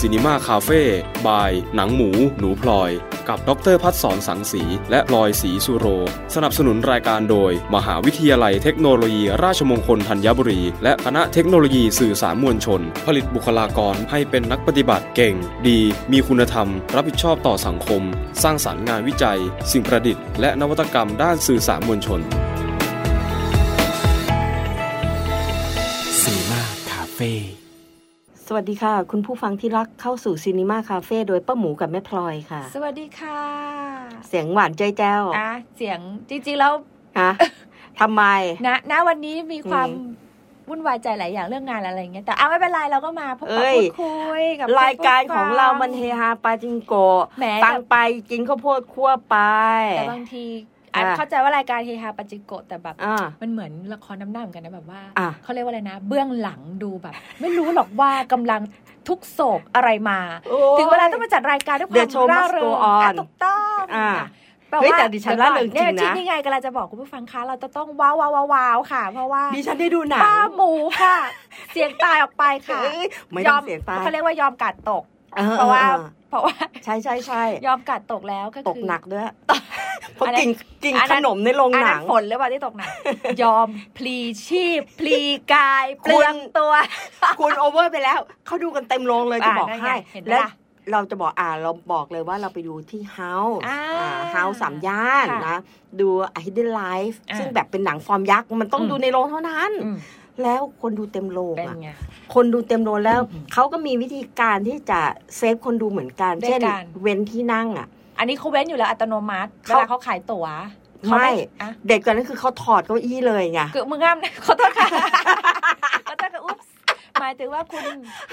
ซีนีมาคาเฟ่บาย หนังหมู หนูพลอย กับดรพัฒสอนสังสี และพลอยสีสุโร สนับสนุนรายการโดย มหาวิทยาลัยเทคโนโลยี ราชมงคลธัญบุรี และคณะเทคโนโลยีสื่อสารมวลชน ผลิตบุคลากรให้เป็นนักปฏิบัติเก่ง ดี มีคุณธรรม รับผิดชอบต่อสังคม สร้างสารรค์งานวิจัย สิ่งประดิษฐ์และนวัตกรรมด้านสื่อสารมวลชน สวัสดีค่ะ คุณผู้ฟังที่รักเข้าสู่ซีนีมาคาเฟ่โดยป้าหมูกับแม่พลอยค่ะ สวัสดีค่ะ เสียงหวานใจแจ้วอะเสียงจริงๆแล้วฮะทำไมนะณวันนี้มีความอืมวุ่นวายใจหลายอย่างเรื่องงานอะไรอย่างเงี้ยแต่เอาไม่เป็นไรเราก็มาพบเอ้ปะยพูดคุยกับรายการของเราผู้ฟัมันเฮฮาปาจิงโกะแหมฟังไปกินข้าวโพดคั่วไปแต่บางที อะอะเข้าใจว่ารายการเฮฮาปาจิโกะแต่แบบอ่ามันเหมือนละครน้ำหน้าเหมือนกันนะแบบว่าอะเขาเรียกว่าอะไรนะ เบื้องหลังดูแบบ ไม่รู้หรอกว่ากำลังทุกโศกอะไรมาโอ้ยถึงเวลาต้องมาจัดรายการด้วยค The วาม show ร่า must เริ go ง on อะถูกต้องอะค่ะแปลเฮ้ยว่าแต่ดิฉันร่าเริงจริงนะเนี่ยที่นี่ไงกำลังจะบอกคุณผู้ฟังคะเราจะต้องว้าวว้าวว้าวว้าวค่ะ เพราะว่าดิฉันได้ดูหนังป้าหมูค่ะ เสียงตายออกไปค่ะเอ้ยไม่ยต้อองมเสียงตายเขาเรียกว่ายอมกัดตกออเพราะว่าออ เพราะว่าใช่ใช่ใช่ยอมกัดตกแล้วก็คือตกหนักด้วยเพราะอันนั้กินนกินอันขนั้นนมในโรงอันหนั้นันงฝนหรือเปล่าที่ตกหนักยอมพลีชีพพลีกายเปลืองคุณตัว คุณโอเวอร์ไปแล้วเขาดูกันเต็มโรงเลยจะอ่าบอกนั่นไงให้เห็นไหมและล่ะเราจะบอกอ่าเราบอกเลยว่าเราไปดูที่ House อ่า House สามย่านค่ะนะ ดู A Hidden Life อ่าซึ่งแบบเป็นหนังฟอร์มยักษ์ มันต้องอืมดูในโรงเท่านั้นอืม แล้วคนดูเต็มโรงเป็นอะไงคนดูเต็มโรงแล้วอืมเขาก็มีวิธีการที่จะ save คนดูเหมือนกันด้วยเช่นการเว้นที่นั่งอะอันนี้เขาเว้นอยู่แล้วอัตโนมัติเวเขาลาเขาขายตั๋วเขาไม่อะเด็กกว่านั้นคือเขาถอดเก้าอี้เลยไงคือมึงห้ามนะขอโทษค่ะขอโทษค่ะอุ๊บหมายถึงว่าคุณ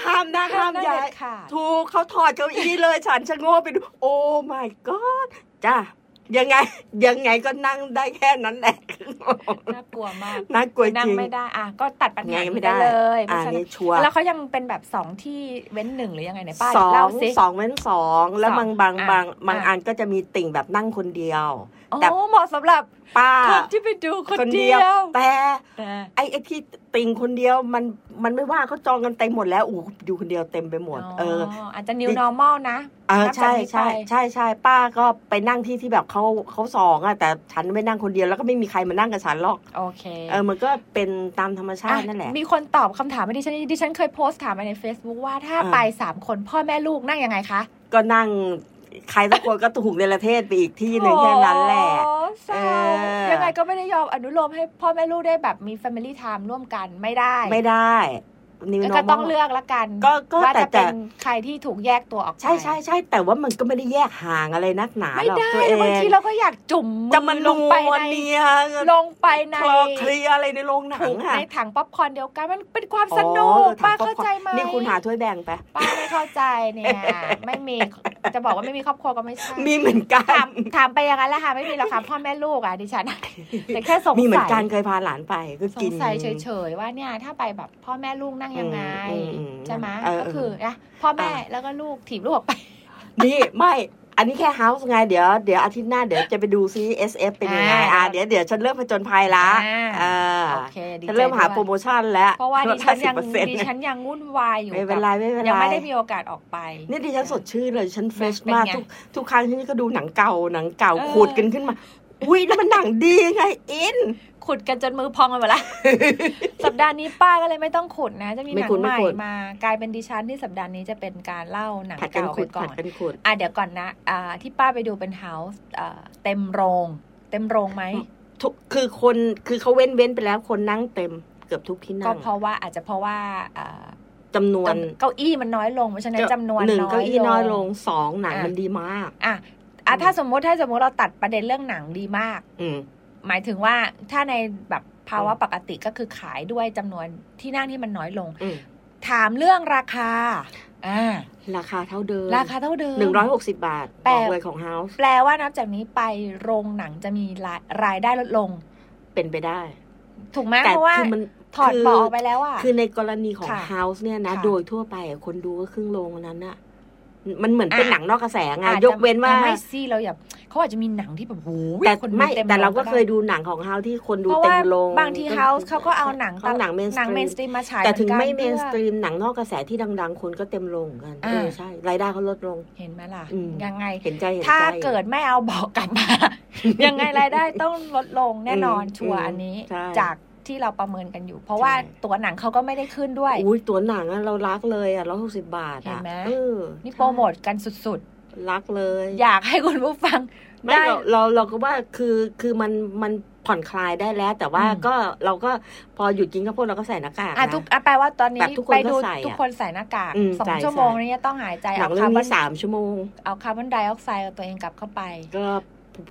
ห้ามนั่งห้ามนั่งย้าเด็ยดขาดถูกเขาถอดเก้าอี้เลยฉันชะโง่ไปดูโอ้ my god จ้า ยังไง ยังไงก็นั่งได้แค่นั้นแหละน่ากลัวมากน่ากลัวจนั่งริงไม่ได้อะก็ตัดปัญหาไงนี้ไม่ได้ได้เลยเพอ่าราะฉะนั้นี่นชัวร์แล้วเขายังเป็นแบบสองที่เว้นหนึ่งหรือยังไงไหนป้าสอเล่างสิสองเว้นสองแล้วสองบางบางอะบางบางอะอันก็จะมีติ่งแบบนั่งคนเดียวโอ้แต่เหมาะสำหรับป้าคนที่ไปดูคนเดียว แต่แต่ไอ้ไอ้ที่ติ่งคนเดียวมันมันไม่ว่าเขาจองกันเต็มหมดแล้วอู้ดูคนเดียวเต็มไปหมด เอออาจจะ new normal นะเออนับจากใช่นี้ใช่ไปใช่ใช่ป้าก็ไปนั่งที่ที่แบบเขาเขาสองอะแต่ฉันไม่นั่งคนเดียวแล้วก็ไม่มีใครมานั่งกับฉันหรอกโอเคเออมันก็เป็นตามธรรมชาตินั่นแหละ มีคนตอบคำถามมาดิฉันดิฉันเคยโพสต์ถามมาใน Facebook ว่าถ้าอ่าไปสามคนพ่อแม่ลูกนั่งยังไงคะก็นั่ง ใครสักคนก็ถูกในประเทศไปอีกที่หนึ่งแค่นั้นแหละโอ้เศร้าเออยังไงก็ไม่ได้ยอมอนุโลมให้พ่อแม่ลูกได้แบบมี Family Time ร่วมกันไม่ได้ ไม่ได้ นิวแล้วโนก็ต้องเลือกละกันก็ก็ว่าแต่จะแต่เป็นใครที่ถูกแยกตัวออกไปใช่ใช่ใช่แต่ว่ามันก็ไม่ได้แยกห่างอะไรนักหนาไม่หรอกได้ตัวเองบางทีเราก็อยากจุ่มจะมันลลงงไปไปในเนียลงไปในคลอเคลียร์อะไรในโรงหนัถูงกอะในถังป๊อปคอร์นเดียวกันมันเป็นความอ๋อสนุกออถป้าป๊อปเข้าคอร์นใจไหมนี่คุณหาถ้วยแบ่งไปป้าไม่เข้าใจเนี่ย ไม่มีจะบอกว่าไม่มีครอบครัวก็ไม่ใช่มีเหมือนกัถานมถามไปอย่างนั้นแหละค่ะไม่มีหรอกค่ะพ่อแม่ลูกอะดิฉันแต่แค่สงสัยมีเหมือนกันเคยพาหลานไปก็สกิงนสัยเฉยๆว่าเนี่ยถ้าไปแบบพ่อแม่ลูกนั่งยังไงอืมอืมใช่ไหมเออก็คือนะพ่อแม่อะแล้วก็ลูกถีบลูกออกไป นี่ไม่อันนี้แค่เฮาส์ไงเดี๋ยวเดี๋ยวอาทิตย์หน้าเดี๋ยวจะไปดูซิ SF เป็นยังไงอ่าอ่าเดี๋ยวเดี๋ยวฉันเริ่มผจญภัยละอ่าเออโอเคดีฉันเริ่มหาใจด้วยโปรโมชั่นแล้วเพราะว่าดิฉันยังลด50%ดิฉันยังวุ่นวายอยู่ไม่เป็นไรไม่เป็นไรยังไม่ได้มีโอกาสออกไป นี่ดิฉันสดชื่นเลยฉันเฟรชเป็นมากไงทุกทุกครั้งที่ก็ดูหนังเก่าหนังเก่าเออขูดกันขึ้นมา อุ้ยนี่มันหนังดีไงอิน ขุดกันจนมือพองไปหมดละ สัปดาห์นี้ป้าก็เลยไม่ต้องขุดนะ จะมีหไม่นังขุดใหไม่ม่ขุดมากลายเป็นดิฉันที่สัปดาห์นี้จะเป็นการเล่าหนังผัดกันเก่าขุไปดก่อผัดนกันขุดอะเดี๋ยวก่อนนะอ่าที่ป้าไปดูเป็นเฮาส์อ่าเต็มโรง เต็มโรงไหมทุกคือคนคือเขาเว้นเว้นไปแล้วคนนั่งเต็มเกือบทุกที่ก็นั่งเพราะว่าอาจจะเพราะว่าอ่าจำนวนจำเก้าอี้มันน้อยลงเพราะฉะนั้นจำนวนหนึ่งน้อยเก้าอี้น้อยลงสองหนังอะมันดีมาก อะ อะถ้าสมมุติถ้าสมมุติเราตัดประเด็นเรื่องหนังดีมาก อืมหมายถึงว่าถ้าในแบบภาวะปกติก็คือขายด้วยจำนวนที่นั่งที่มันน้อยลงอืมถามเรื่องราคาอ่าราคาเท่าเดิม ราคาเท่าเดิมหนึ่งร้อยหกสิบบาทแปบลอกเลยของเฮาส์แปลว่านับจากนี้ไปโรงหนังจะมีรายรายได้ลดลง เป็นไปได้ ถูกไหมแต่เพราะว่าคือมันถอดคืเบาะออกไปแล้วอะคือในกรณีของค่ะเฮาส์เนี่ยนะค่ะโดยทั่วไปอะคนดูก็ครึ่งโรงนั้นน่ะ มันเหมือนเป็นอะหนังนอกกระแสไงอาจจะยกเว้นว่าไม่สิเราอย่าเขาอาจจะมีหนังที่แบบโอ้ยแต่คนไม่ต็แต่เราก็โงเคยดูหนังของเฮาที่คนดูเพราะเต็ว่ามโรงบางทีเฮาส์เขาก็เอาหนังเขาหนังเมนสหนังตเมรีนมสตรีมมาฉายแต่ถึงไม่หเมอนกัสตรีมหนังนอกกระแสที่ดัง ๆ คนก็เต็มโรงเหมือนกันอ่าเออใช่รายได้เขาลดลงเห็นไหมล่ะอืมยังไงเห็นใจเห็นใจถ้าเกิดไม่เอาบอกกลับมายังไงรายได้ต้องลดลงแน่นอนอืมชัวร์อืมอันนี้ใช่จาก ที่เราประเมินกันอยู่ เพราะว่าใช่ตัวหนังเขาก็ไม่ได้ขึ้นด้วยอุ้ยตัวหนังอะเรารักเลยอะร้อยหกสิบบาทเห็อะนไหมเออนี่โปรโมทกันสุดรักเลยๆอยากให้คุณผู้ฟังไม่ได้เราเราเราก็ว่าคือคือมันมันผ่อนคลายได้แล้ว แต่ว่าอืมก็เราก็พอหยุดกินข้าวโพดเราก็ใส่หน้ากากอะนะทุกอะแปลว่าตอนนี้แบบทุกคนไปก็ดูใส่อะทุกคนใส่หน้ากากอืมสองใส่ชั่วโมงใส่นี้ต้องหายใจหนัเอางเรื่คาองร์บอนนี้สามชั่วโมงเอาคาร์บอนไดออกไซด์เอาตัวเองกลับเข้าไปก็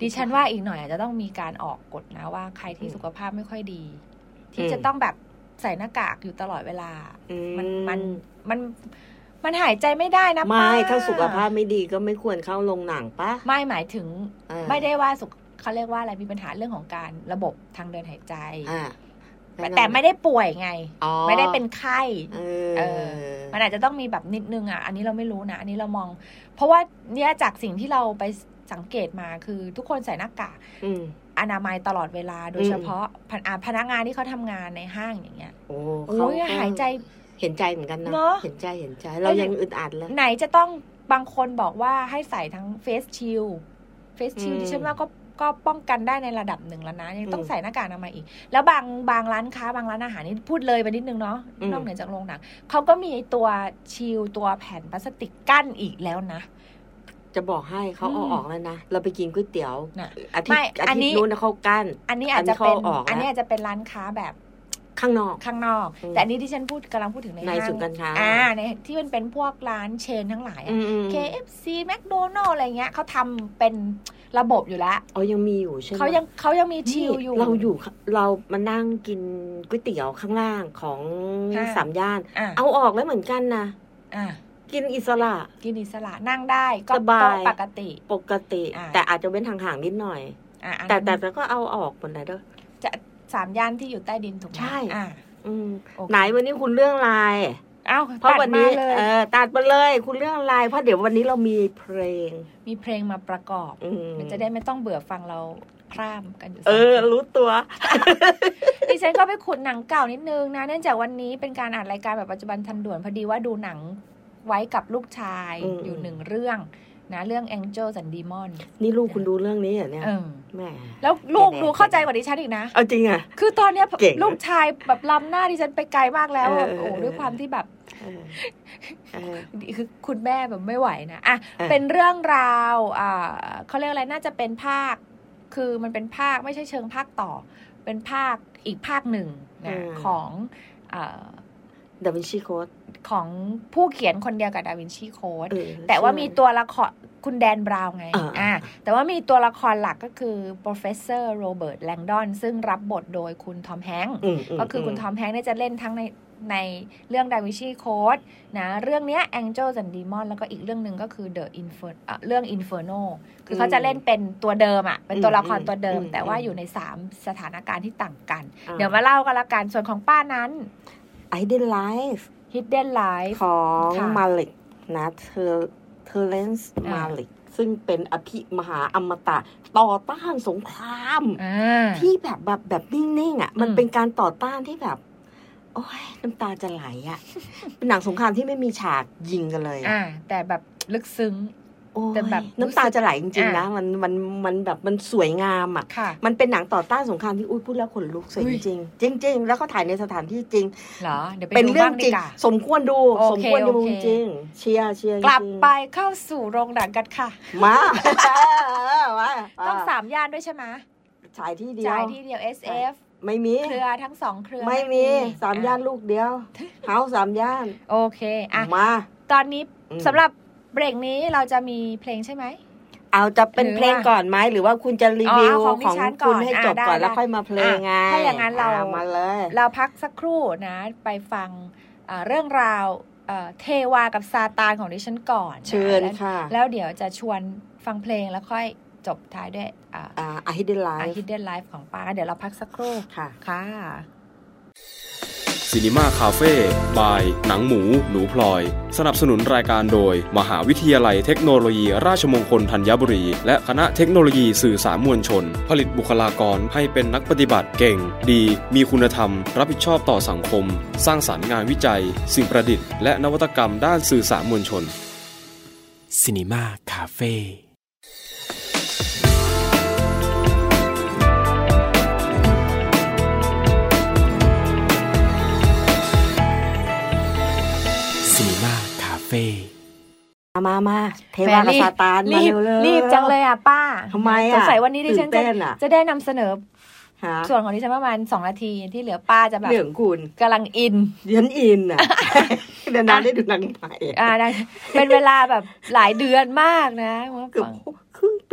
ดิฉันว่าอีกหน่อยอาจจะต้องมีการออกกฎนะว่าใครที่อืมสุขภาพไม่ค่อยดี ที่อืมจะต้องแบบใส่หน้ากากอยู่ตลอดเวลาอืมันมันมันมันหายใจไม่ได้นะไม่ป้าถ้าสุขภาพไม่ดีก็ไม่ควรเข้าโรงหนังปะไม่หมายถึงเออไม่ได้ว่าสุขเขาเรียกว่าอะไรมีปัญหาเรื่องของการระบบทางเดินหายใจอ่าแต่แต่ไม่ได้ป่วยไงอ๋อไม่ได้เป็นไข้เอเออมันอาจจะต้องมีแบบนิดนึงอะ อันนี้เราไม่รู้นะ อันนี้เรามอง เพราะว่าเนี่ยจากสิ่งที่เราไปสังเกตมาคือทุกคนใส่หน้ากาก อืมอนามัยตลอดเวลา โดยอืมเฉพาะพนอ่าพนักงานที่เขาทำงานในห้างอย่างเงี้ย โอ้โอ้ยเขก็หายใจเห็นใจเหมือนกันนะเนอะเห็นใจเห็นใจ เรายังอึดอัดเลยไหนจะต้องบางคนบอกว่าให้ใส่ทั้งเฟสชิลเฟสชิลอืมดิฉันว่าก็ก็ป้องกันได้ในระดับหนึ่งแล้วนะ ยังต้องอืมใส่หน้ากากอนามัยอีก แล้วบางบางร้านค้าบางร้านอาหารนี่พูดเลยไปนิดนึงเนาะอืมนอกเหนือจากโรงหนังเขาก็มีไอ้ตัวชิลตัวแผ่นพลาสติกกั้นอีกแล้วนะ จะบอกให้เขาเอาอืมออกแล้วนะเราไปกินก๋วยเตี๋ยวน่ะอาทิตไม่ย์อาอันทิตนี้ย์นู้นนะเขากั้นอันนี้อาจจะเป็นอันนี้เขาเอาออกแล้วอันนี้อาจจะเป็นร้านค้าแบบข้างนอกข้างนอกอืมแต่อันนี้ที่ฉันพูดกำลังพูดถึงในในห้างศูนย์การค้าอ่าในที่มันเป็นพวกร้านเชนทั้งหลายอะอืมอืม KFC McDonald อะไรเงี้ยเขาทำเป็นระบบอยู่แล้วอ๋อยังมีอยู่ใช่ไหมเขายังเขายังมีชิลอยู่ เราอยู่เรามานั่งกินก๋วยเตี๋ยวข้างล่างของค่ะสามย่านอะเอาออกแล้วเหมือนกันนะอะ กินอิสระ กินอิสระนั่งได้ก็สบายโต๊ะปกติ ปกติอ่าแต่อาจจะเว้นห่างๆนิดหน่อยอะอันแต่นั้นแต่แต่ก็เอาออกหมดเลยเด้อจะสามย่านที่อยู่ใต้ดินถูกไหมใช่อะอืมโอเคไหนวันนี้คุณเรื่องอะไรเอ้าเพราะตัดวันมานี้เลยเออตัดมาเลย คุณเรื่องอะไรเพราะเดี๋ยววันนี้เรามีเพลง มีเพลงมาประกอบอืมมันจะได้ไม่ต้องเบื่อฟังเราพร่ำกันอยู่สงเออคนรู้ตัวดิฉันก็ไปขุดหนังเก่านิดนึงนะเนื่องจากวันนี้เป็นการอ่านรายการแบบปัจจุบันทันด่วนพอดีว่าดูหนัง ไว้กับลูกชายอืมอยู่หนึ่งเรื่องนะเรื่อง Angels and Demon นี่ลูกคุณดูเรื่องนี้เหรอเนี่ยเออแหม่แล้วลูกแน่ๆดูเข้าใจกว่าดิฉันอีกนะเอาจริงอะ คือตอนเนี้ยเก่งนะลูกชายแบบล้ำหน้าดิฉันไปไกลมากแล้วอะเออเออโอ้เออด้วยความที่แบบเออเออคือคุณแม่แบบไม่ไหวนะอะเออเป็นเรื่องราวอ่าเขาเรียกอะไรน่าจะเป็นภาค คือมันเป็นภาคไม่ใช่เชิงภาคต่อ เป็นภาคอีกภาคหนึ่งนะของอ่า ดาวินชีโค้ดของผู้เขียนคนเดียวกับดาวินชีโค้ดเออแต่ว่าใช่มีตัวละครคุณแดนบราวน์ไงอ่าอ่าแต่ว่ามีตัวละครหลักก็คือ professor Robert Langdon ซึ่งรับบทโดยคุณทอมแฮงค์อืมมก็คือคุณทอมแฮงค์เนี่ยจะเล่นทั้งในในเรื่อง Da Vinci Code นะเรื่องเนี้ย Angels and Demon แล้วก็อีกเรื่องหนึ่งก็คือ The Infer อะเรื่อง Inferno คือเขาจะเล่นเป็นตัวเดิมอะ เป็นตัวละครตัวเดิม แต่ว่าอยู่ใน 3 สถานการณ์ที่ต่างกันอ่เดี๋ยวมาเล่ากันละกันส่วนของป้านั้น Hidden Life Hidden Life ของค่ะมาลิกนะเธอเทเลนส์อ่ามมาลิกซึ่งเป็นอภิมหาอมตะต่อต้านสงครามอ่าที่แบบแบบแบบนิ่งๆอะ มันอืมเป็นการต่อต้านที่แบบ โอ้ยน้ำตาจะไหลอะ เป็นหนังสงครามที่ไม่มีฉากยิงกันเลยอะอ่าแต่แบบลึกซึ้งโอ้ย แต่แบบน้ำตาจะไหลจริงๆอะนะมันมันมันแบบมันสวยงามอะค่ะ มันเป็นหนังต่อต้านสงครามที่อุ้ยพูดแล้วขนลุกสวยอุ้จยริงๆจริง ๆ แล้วเขาถ่ายในสถานที่จริงเหรอเดี๋ยวไปเป็นดูเรื่อบ้างงจดีริงกว่าสมควรดูโอเคสมควรดูโอเคจริงๆเชียร์เชียร์กลับจริงๆไปเข้าสู่โรงหนังกันค่ะมามาต้องสามย่านด้วยใช่ไหมฉายที่เดียวจ่ายที่เดียว SF ไม่มี เครือทั้งสองเครือ ไม่มีสามย่านอะลูกเดียวเฮาสามย่าน โอเค อะ มา ตอนนี้อืมสำหรับ เบรกนี้เราจะมีเพลงใช่ไหมเอาจะเป็นหรือเพลงว่าก่อนไหมหรือว่าคุณจะรีวิวอ๋อเอาของดิของฉันก่อนคุณให้จบอะก่อนได้แล้วได้ค่อยมาเพลงไงถ้าอย่างนั้นเรามาเลย เราพักสักครู่นะ ไปฟังอ่าเรื่องราวเอ่อเทวากับซาตานของดิฉันก่อนนะเชิญแล้วค่ะ แล้วเดี๋ยวจะชวนฟังเพลงแล้วค่อยจบท้ายด้วยอ่าอ่า A Hidden Life Hid den Life ของป้าเดี๋ยวเราพักสักครู่ค่ะค่ะ Cinema Cafe by หนังหมู หนูพลอย สนับสนุนรายการโดย มหาวิทยาลัยเทคโนโลยี ราชมงคลธัญบุรี และคณะเทคโนโลยีสื่อสารมวลชน ผลิตบุคลากรให้เป็นนักปฏิบัติเก่ง ดี มีคุณธรรม รับผิดชอบต่อสังคม สร้างสารรค์งานวิจัย สิ่งประดิษฐ์และนวัตกรรมด้านสื่อสารมวลชนซีนีมาคาเฟ่ ฟ่มามามาเทวากับซาตานมารีบเร็วๆรีบจังเลยอะป้าทำไมอะสงสัยวันนี้ดิฉันตื่จะนเต้นอะจะได้นำเสนอฮะส่วนของดิฉันประมาณสองนาทีที่เหลือป้าจะแบบเรื่องคุณกำลังอินเดียนอินอะเดี๋ยวนานได้ดูหนังใหม่อ่าได้เป็นเวลาแบบหลายเดือนมากนะว่าเกือบฟังครึ่ง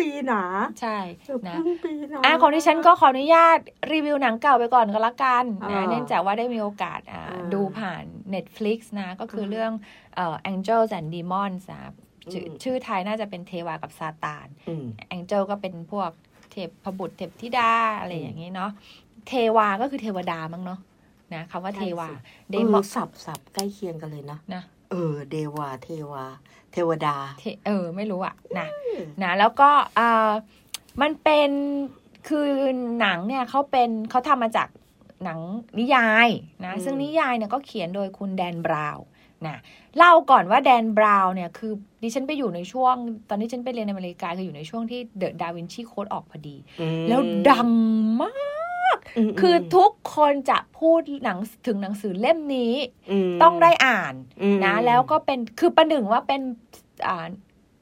ปีหนาใช่เกือบนะครึ่งปีหนาอะของดิฉันก็ขออนุญาตรีวิวหนังเก่าไปก่อนก็แล้วกันอ่านะเนื่องจากว่าได้มีโอกาสอ่าอ่าดูผ่าน Netflix นะ ก็คือเรื่องเอ่อ Angels and Demons นะชื่ออืมชื่อไทยน่าจะเป็นเทวากับซาตานอืม Angel ก็เป็นพวกเทพบุตรเทพธิดาอะไรอย่างนี้เนาะเทวาก็คือเทวดามั้งเนาะนะคำว่าเทวาใช่สิเดเอมอสับสับใกล้เคียงกันเลยนะนะ เออ เดวาเทวา เทวดาเทเออ ไม่รู้อะนะนะแล้วก็เอ่อมันเป็นคือหนังเนี่ยเขาเป็นเขาทำมาจากหนังนิยายนะอืมซึ่งนิยายเนี่ยก็เขียนโดยคุณแดนบราวน์นะเล่าก่อนว่าแดนบราวน์เนี่ยคือดิฉันไปอยู่ในช่วง ตอนที่ฉันไปเรียนในอเมริกาคืออยู่ในช่วงที่ The Da Vinci Code ออกพอดีอืมแล้วดังมากม คือทุกคนจะพูดหนังถึงหนังสือเล่มนี้มต้องได้อ่านอืมนะ แล้วก็เป็นคือประหนึ่งว่าเป็นอ่า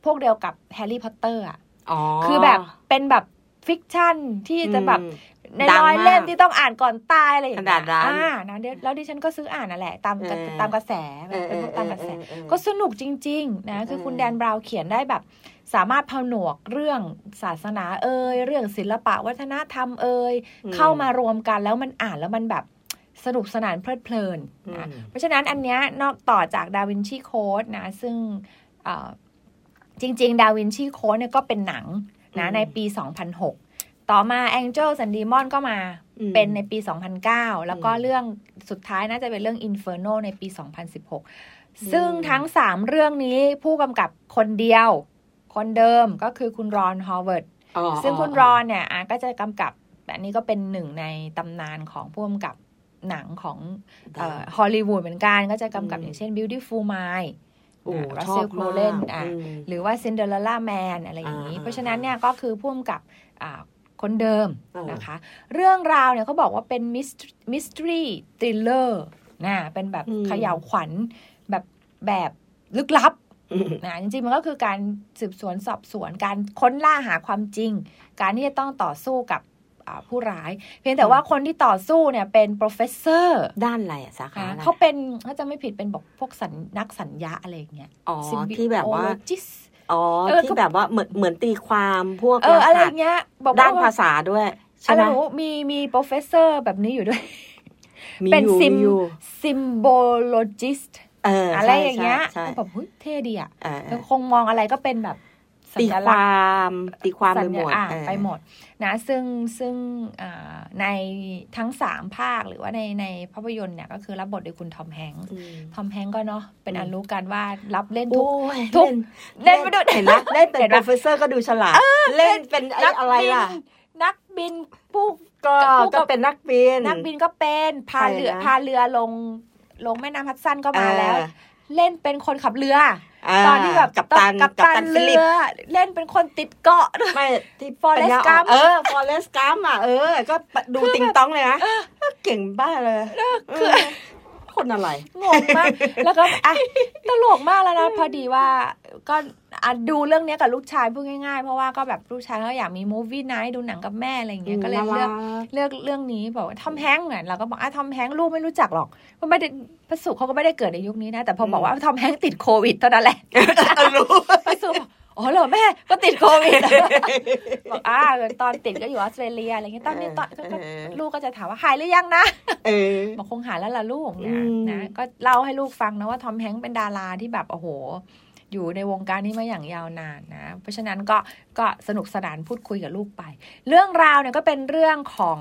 พวกเดียวกับแฮร์รี่พอตเตอร์อะอ๋อคือแบบเป็นแบบ fiction ที่จะแบบอืมในดังร้อยมากเล่มที่ต้องอ่านก่อนตายอะไรอย่างขเงี้นาดนั้นอ่านะเดี๋ยวแล้วดิฉันก็ซื้ออ่านนั่นแหละ ตามกระเออตามกระแสเออเป็นพวกตามกระแสเออเออเออก็สนุกจริง ๆ นะ คือเออคุณแดนบราวน์เขียนได้แบบ สามารถผนวกเรื่องศาสนาเอ่ยเรื่องศิลปะวัฒนธรรมเอ่ยอืมเข้ามารวมกันแล้วมันอ่านแล้วมันแบบสนุกสนานเพลิดเพลินนะอืมเพราะฉะนั้นอันเนี้ยนอกต่อจากดาวินชีโค้ดนะ ซึ่งเอ่อจริง ๆ ดาวินชีโค้ดเนี่ยก็เป็นหนังนะอืมในปี 2006 ต่อมา Angels and Demon ก็มาอืมเป็นในปี 2009 แล้วก็อืมเรื่องสุดท้ายน่าจะเป็นเรื่อง Inferno ในปี 2016 ซึ่งทั้ง 3 เรื่องนี้ผู้กำกับคนเดียว คนเดิมก็คือคุณรอนฮาวเวิร์ดอ๋อซึ่งคุณรอนเนี่ยอะก็จะกำกับอันนี้ก็เป็นหนึ่งในตำนานของผู้กำกับหนังของฮอลลีวูดเหมือนกัน ก็จะกำกับอืมอย่างเช่น Beautiful Mind โอ้รัสเซลโครว์มาเล่นอะอืมหรือว่า Cinderella Man อะไรอย่างนี้อ่าเพราะฉะนั้นเนี่ยก็คือผู้กำกับอ่าคนเดิมอ่านะคะ เรื่องราวเนี่ยเขาบอกว่าเป็น mystery thriller นะเป็นแบบเขย่าขวัญแบบแบบลึกลับอืม นะจริงๆมันก็คือการสืบสวนสอบสวน การค้นล่าหาความจริง การที่จะต้องต่อสู้กับอ่าผู้ร้าย เพียงแต่ว่าคนที่ต่อสู้เนี่ยเป็น professor ด้านอะไรอะสาขาอ่าอะไรเขาเป็นเขาจะไม่ผิดเป็นบอกพวกสัญนักสัญญาอะไรอย่างเงี้ยอ๋อ Symbologist ที่แบบว่าอ๋อเออที่เขาแบบว่าเหมือนเหมือนตีความพวกเอออะไรรอหัสย่างเงี้ยบอกด้านว่าภาษาด้วยอะใช่ไรไหมหนูมีมี professor แบบนี้อยู่ด้วยมีเป็นอยู่ซิมมีอยู่ symbologist เออ อะอะไรอย่างเงี้ยใช่แบบเฮ้ยเท่ดีอะใช่เอแล้วอคงมองอะไรก็เป็นแบบสัตีญคลักษณ์วามตีความไปหมดสัญญอะเออไปหมดนะซึ่งซึ่งอ่าในทั้งสามภาคหรือว่าในในภาพยนตร์เนี่ยก็คือรับบทโดยคุณทอมแฮงค์อืมทอมแฮงค์ก็เนาะเป็นอืมอันรู้กันว่ารับเล่นทุกโอ้ยทุกเล่นเล่นไปด้วยเห็นไหมเล่นเป็นเป็น professorร์ก็ดูฉลาดเล่นเป็นไอ้นักอะไรบินล่ะ นักบินผู้ก็ผู้กับก็เป็นนักบิน นักบินก็เป็นพาใครนะเรือพาเรือลง ลงแม่น้ำฮัดสันก็มาแล้วเออเล่นเป็นคนขับเรืออะตอนที่แบบกัปตันกัปตันเรือฟิลลิปอะเล่นเป็นคนติดเกาะไม่ที่ Forrest ปัญญาอ่อน Gump เออ Forrest Gump อะเออ ก็ดูติงต๊องเลยนะเก่งบ้าเลยคือเคนอะไรงงมาก แล้วก็อะตลกมากแล้วนะพอดีว่าก็อะ ดูเรื่องเนี้ยกับลูกชายพูดง่ายๆ เพราะว่าก็แบบลูกชายเขาอยากมี movie night ดูหนังกับแม่อะไรอย่างเงี้ยก็เลยเลือกเลือกเรื่องนี้บอกว่าทอมแฮงค์เนี่ยเราก็บอกอะทอมแฮงค์ลูกไม่รู้จักหรอกเพราะไม่ได้พระสุเขาก็ไม่ได้เกิดในยุคนี้นะ แต่พอบอกว่าทอมแฮงค์ติดโควิดเท่านั้นแหละรู้พระสุบอกอ๋อเหรอแม่ก็ติดโควิดบอกอ่าตอนติดก็อยู่ออสเตรเลียอะไรเงี้ยตอนนี้ตอนก็ก็เออลูกก็จะถามว่าหายหรือยังนะเออบอกคงหายแล้วล่ะลูกอืนะมนะก็เล่าให้ลูกฟังนะว่าทอมแฮงค์เป็นดาราที่แบบโอ้โห อยู่ในวงการนี้มาอย่างยาวนานนะ เพราะฉะนั้นก็ก็สนุกสนานพูดคุยกับลูกไป เรื่องราวเนี่ยก็เป็นเรื่องของ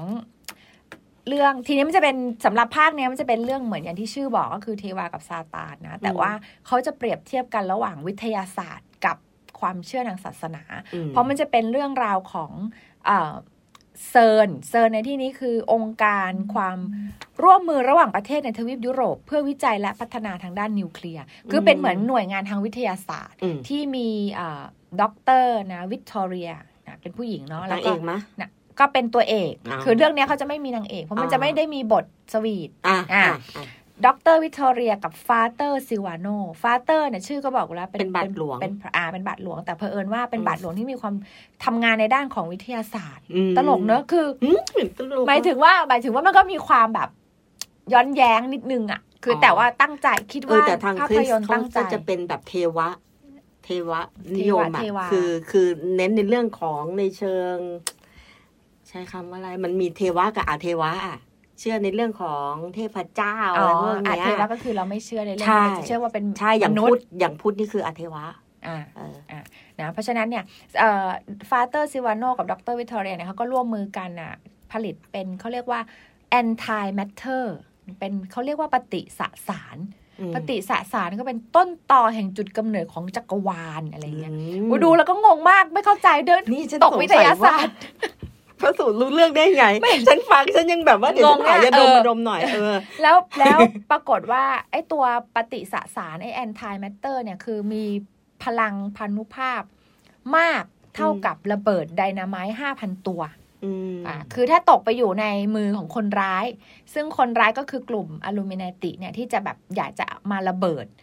เรื่องทีนี้มันจะเป็นสำหรับภาคเนี้ยมันจะเป็นเรื่องเหมือนอย่างที่ชื่อบอกก็คือเทวากับซาตานนะ แต่ว่าเขาจะเปรียบเทียบกันระหว่างวิทยาศาสตร์กับความเชื่อทางศาสนาอืมเพราะมันจะเป็นเรื่องราวของเอ่อ CERN CERN ในที่นี้คือองค์การความร่วมมือระหว่างประเทศในทวีปยุโรป เพื่อวิจัยและพัฒนาทางด้านนิวเคลียร์คือเป็นเหมือนหน่วยงานทางวิทยาศาสตร์อืมที่มีด็อกเตอร์นะวิกตอเรียนะเป็นผู้หญิงเนาะแล้นาวงก็เอกมะนะก็เป็นตัวเอกอ๋อคือเรื่องเนี้ยเขาจะไม่มีนางเอก เพราะมันอ๋อจะไม่ได้มีบท sweet อ่าอะอ่าอ่า ด็อกเตอร์วิกตอเรียกับ Father ซิวาโน Father เนี่ยชื่อก็บอกอยู่แล้วเป็นบาทหลวงเป็นอ่าเป็นบาทหลวง แต่เผอิญว่าเป็นอืมบาทหลวงที่มีความทำงานในด้านของวิทยาศาสตร์อืมตลกเนอะคืออืมเหมือนตลกหมายถึงว่าหมายถึงว่ามันก็มีความแบบย้อนแย้งนิดนึงอะ คือออแต่ว่าตั้งใจคิดเออว่าแต่ทางภาคริพสยนตร์เขาตั้งใจก็จะเป็นแบบเทวะ เทวะนิยมอะเทวะคือคือเน้นในเรื่องของในเชิง ใช้คำว่าอะไร มันมีเทวะกับอาเทวะอะ เชื่อในเรื่องของเทพเจ้าอ๋อะไรอพวกอาเนี้เทยวะก็คือเราไม่เชื่อในเรื่องใช่นี้เราจะเชื่อว่าเป็นใช่อย่างมนุพุษทธย์อย่างพุทธนี่คืออาเทวะอ่าเออนะเพราะฉะนั้นเนี่ย Father ซิวาโนกับดร.วิกตอเรียเนี่ยเขาก็ร่วมมือกันอะผลิตเป็นเขาเรียกว่า anti matter เป็นเขาเรียกว่าปฏิสสารอืมปฏิสสารก็เป็นต้นตอแห่งจุดกำเนิดของจักรวาลอะไรเงี้ยอืโอ้ดูแล้วก็งงมากไม่เข้าใจเดินนี่ฉันตกวิทยาศาสตร์ พระสูตรรู้เรื่องได้ไง ฉันฟังฉันยังแบบว่าเดี๋ยวงฉังนหายาดมอะเออมาดมหน่อยเออแล้วแล้วปรากฏว่าไอ้ตัวปฏิสสารไอ้ anti matter เนี่ยคือมีพลังพันุภาพมากเท่ากับระเบิดไดนาไมต์ห้าพันตัวอืมอ่าคือถ้าตกไปอยู่ในมือของคนร้าย ซึ่งคนร้ายก็คือกลุ่มอลูมินาติเนี่ยที่จะแบบอยากจะมาระเบิดแบบ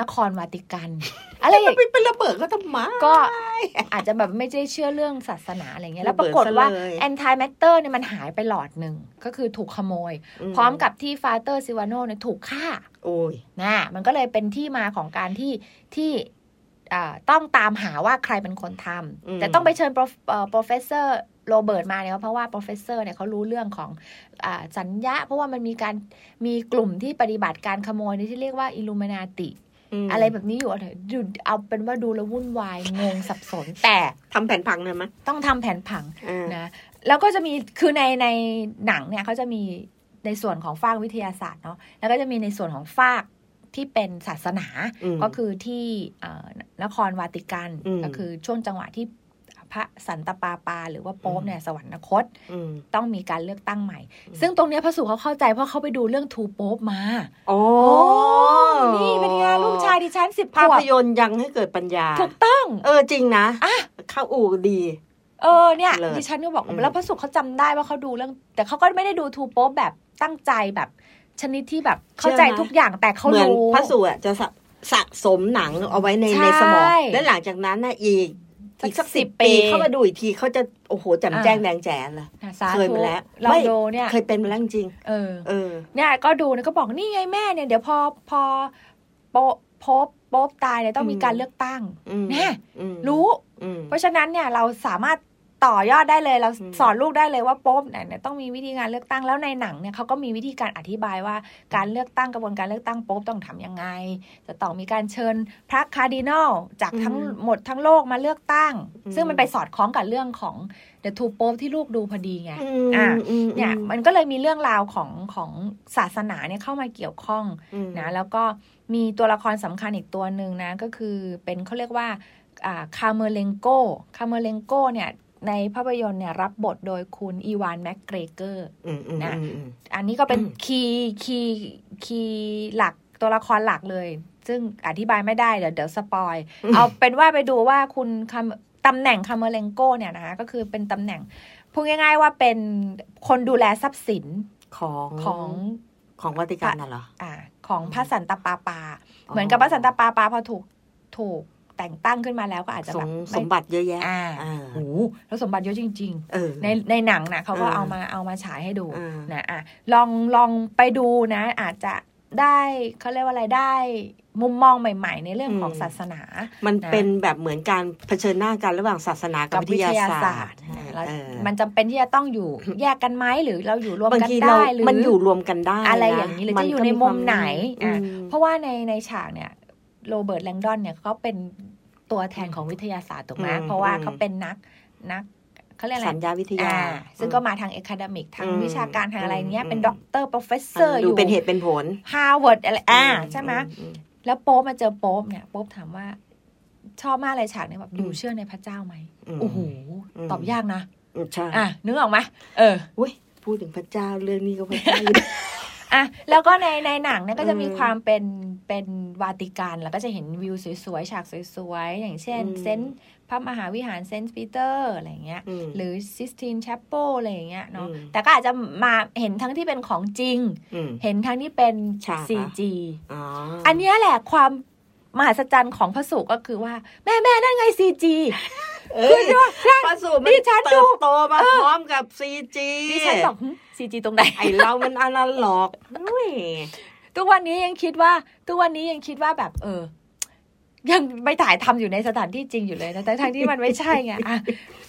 นครวาติกัน อะไรอย่างไปเป็นระเบิดก็ทำไมก็อาจจะแบบไม่ได้เชื่อเรื่องศาสนาอะไรเงี้ยแล้วปรากฏว่าระเบิดซะเลยแอนตี้แมตเตอร์เนี่ยมันหายไปหลอดหนึ่งก็คือถูกขโมย พร้อมกับที่ฟาเตอร์ซิวาโนเนี่ยถูกฆ่า โอ้ยนะมันก็เลยเป็นที่มาของการที่ที่อ่าต้องตามหาว่าใครเป็นคนทอืมำแต่ต้องไปเชิญ prof เอ่อ professor โรเบิร์ตมาเนี่ยเพราะว่า professor เนี่ยเขารู้เรื่องของอาสัญญาเพราะว่ามันมีการมีกลุ่มที่ปฏิบัติการขโมยนี่ที่เรียกว่าอิลูมินาติม อะไรแบบนี้อยู่เอาเถอะดูเอาเป็นว่าดูแล้ววุ่นวายงงสับสน แต่ทำแผนพังเลยมั้ยต้องทำแผนผังอ่านะแล้วก็จะมีคือในในหนังเนี่ยเขาจะมีในส่วนของฝากวิทยาศาสตร์เนาะแล้วก็จะมีในส่วนของฝากที่เป็นศาสนาอืมก็คือที่เอ่อนครวาติกันอืมก็คือช่วงจังหวะที่ พระสันตะปาปา หรือว่าโป๊ปอืมเนี่ยสวรรคตอืมต้องมีการเลือกตั้งใหม่อืมซึ่งตรงเนี้ยพระสุเขาเข้าใจเพราะเขาไปดูเรื่องทูโป๊ปมา โอ้นี่เป็นไงลูกชายดิฉันสิบขภาวบพยนตร์ยังให้เกิดปัญญา ถูกต้อง เออจริงนะอะเข้าอู่ดีเออเนี่ยเลิศดิฉันก็บอกอืมแล้วพระสุขเขาจำได้ว่าเขาดูเรื่อง แต่เขาก็ไม่ได้ดูทูโป๊ปแบบตั้งใจแบบ ชนิดที่แบบเข้าใจทุกอย่างแต่เขาเหมือนรู้พระสูอะจะสะสะสมหนังเอาไว้ในใช่ในสมอง และหลังจากนั้นน่ะอีกสัก อีกสักสิสิบบปีปีเข้ามาดูอีกทีเขาจะโอ้โหแจำแจ้งแดงแจ๋เลยนะสาเคยธุมาแล้วลองไม่ดูเนี่ยเคยเป็นมาแล้วจริงเออๆเออเนี่ยก็ดูเนี่ยก็บอกนี่ไงแม่เนี่ยเดี๋ยวพอพอโป๊ปโป๊ปโป๊ปตายเนี่ยต้องมีการเลือกตั้งอืมแน่อืมรู้อืมเพราะฉะนั้นเนี่ยเราสามารถ ต่อยอดได้เลยเราอืมสอนลูกได้เลยว่าโป๊ปเนี่ยเนี่ยต้องมีวิธีการเลือกตั้งแล้วในหนังเนี่ยเขาก็มีวิธีการอธิบายว่าการเลือกตั้งกระบวนการเลือกตั้งโป๊ปต้องทำยังไง จะต้องมีการเชิญพระคาร์ดินัลจากทั้งหมดทั้งโลกมาเลือกตั้ง ซึ่งมันไปสอดคล้องกับเรื่องของ The Two Pope ที่ลูกดูพอดีไงอะอืมเนี่ยมันก็เลยมีเรื่องราวของของศาสนาเนี่ยเข้ามาเกี่ยวข้องอืมนะแล้วก็มีตัวละครสำคัญอีกตัวหนึ่งนะก็คือเป็นเขาเรียกว่าอ่าคาเมเลงโกคาเมเลงโกเนี่ย ในภาพยนตร์เนี่ยรับบทโดยคุณอีวานแม็กเกรเกอร์อืมอืมนะอืมอืมอันนี้ก็เป็นอืม key key key หลักตัวละครหลักเลย ซึ่งอธิบายไม่ได้ เดี๋ยวเดี๋ยว spoil เอาเป็นว่าไปดูว่าคุณคำตำแหน่งคาเมเลงโกเนี่ยนะคะก็คือเป็นตำแหน่งพูดง่าย ๆ ว่าเป็นคนดูแลทรัพย์สินของของของวัติกันน่ะเหรออ่า ของพระสันตะปาปา เหมือนกับพระสันตะปาปาพอถูกถูก แต่งตั้งขึ้นมาแล้วก็อาจจะสแบบมไม่สมบัติเยอะแยะอ่าอ่าโอ้โหแล้วสมบัติเยอะจริงเออๆในในหนังนะเขาก็อ่าเอามาเอามาฉายให้ดูอ่านะอะลองลองไปดูนะ อาจจะได้เขาเรียกว่าอะไรได้มุมมองใหม่ ๆ ในเรื่องของศาสนา มันนะเป็นแบบเหมือนการเผชิญหน้ากันระหว่างศาสนากับวิทยาศาสตร์นะแล้วเออมันจำเป็นที่จะต้องอยู่แยกกันไหมหรือเราอยู่รวมบางกันทีเราได้หรือมันอยู่รวมกันได้ อะไรนอย่างนี้หรือมัจะอยู่ก็ในมุมควาไหนอะอืมเพราะว่าในในฉากเนี่ยโรเบิร์ตแลงดอนเนี่ยเขาเป็น ตัวแทนของวิทยาศาสตร์ถูกไหมอืมเพราะว่าอืมเขาเป็นนักนักเขาเรียกอะไรสัญญาวิทยาอ่ซึ่งก็มาทาง academic ทางอืมวิชาการทางอะไรเงี้ยอืมเป็นด็อกเตอร์ professor อร์อดูยู่เป็นเหตุเป็นผลฮาร์วาร์ดอะไรอ่าอืใช่ไหมอืมแล้วโป๊ปมาเจอโป๊ปเนี่ยโป๊ปถามว่า ชอบมากเลยฉากเนี่ยแบบหนูอืมเชื่อในพระเจ้าไหมอืมโอ้โหอืมตอบยากนะอืมใช่อะนึกออกไหมเอออุ้ยพูดถึงพระเจ้าเรื่องนี้ก็พระเจ้า อยู่อะแล้วก็ในในหนังเนี่ยก็จะมีอืมความเป็นเป็นวาติกัน แล้วก็จะเห็นวิวสวยๆ ฉากสวยๆ อย่างเช่นอืมเซนต์พระมหาวิหารเซนต์ปีเตอร์อะไรอย่างเงี้ยอืมหรือซิสตินแชปเปิลอะไรอย่างเงี้ยเนาะอืมแต่ก็อาจจะมาเห็นทั้งที่เป็นของจริงอืมเห็นทั้งที่เป็นฉากอะ CG อ๋ออันเนี้ยแหละความ มหัศจรรย์ของพระสุก็คือว่า แม่แม่นั่นไง CG เอ้ยคือว่าพระสูตรดิฉันดูเติบโตมาพร้อมกับ CG ดิฉันบอกหึ CG ตรงไหนไอเรามันอนาล็อกอุ้ยทุกวันนี้ยังคิดว่าทุกวันนี้ยังคิดว่าแบบ เออ ยังไปถ่ายทำอยู่ในสถานที่จริงอยู่เลยนะแต่ทั้งที่มันไม่ใช่ไงอะ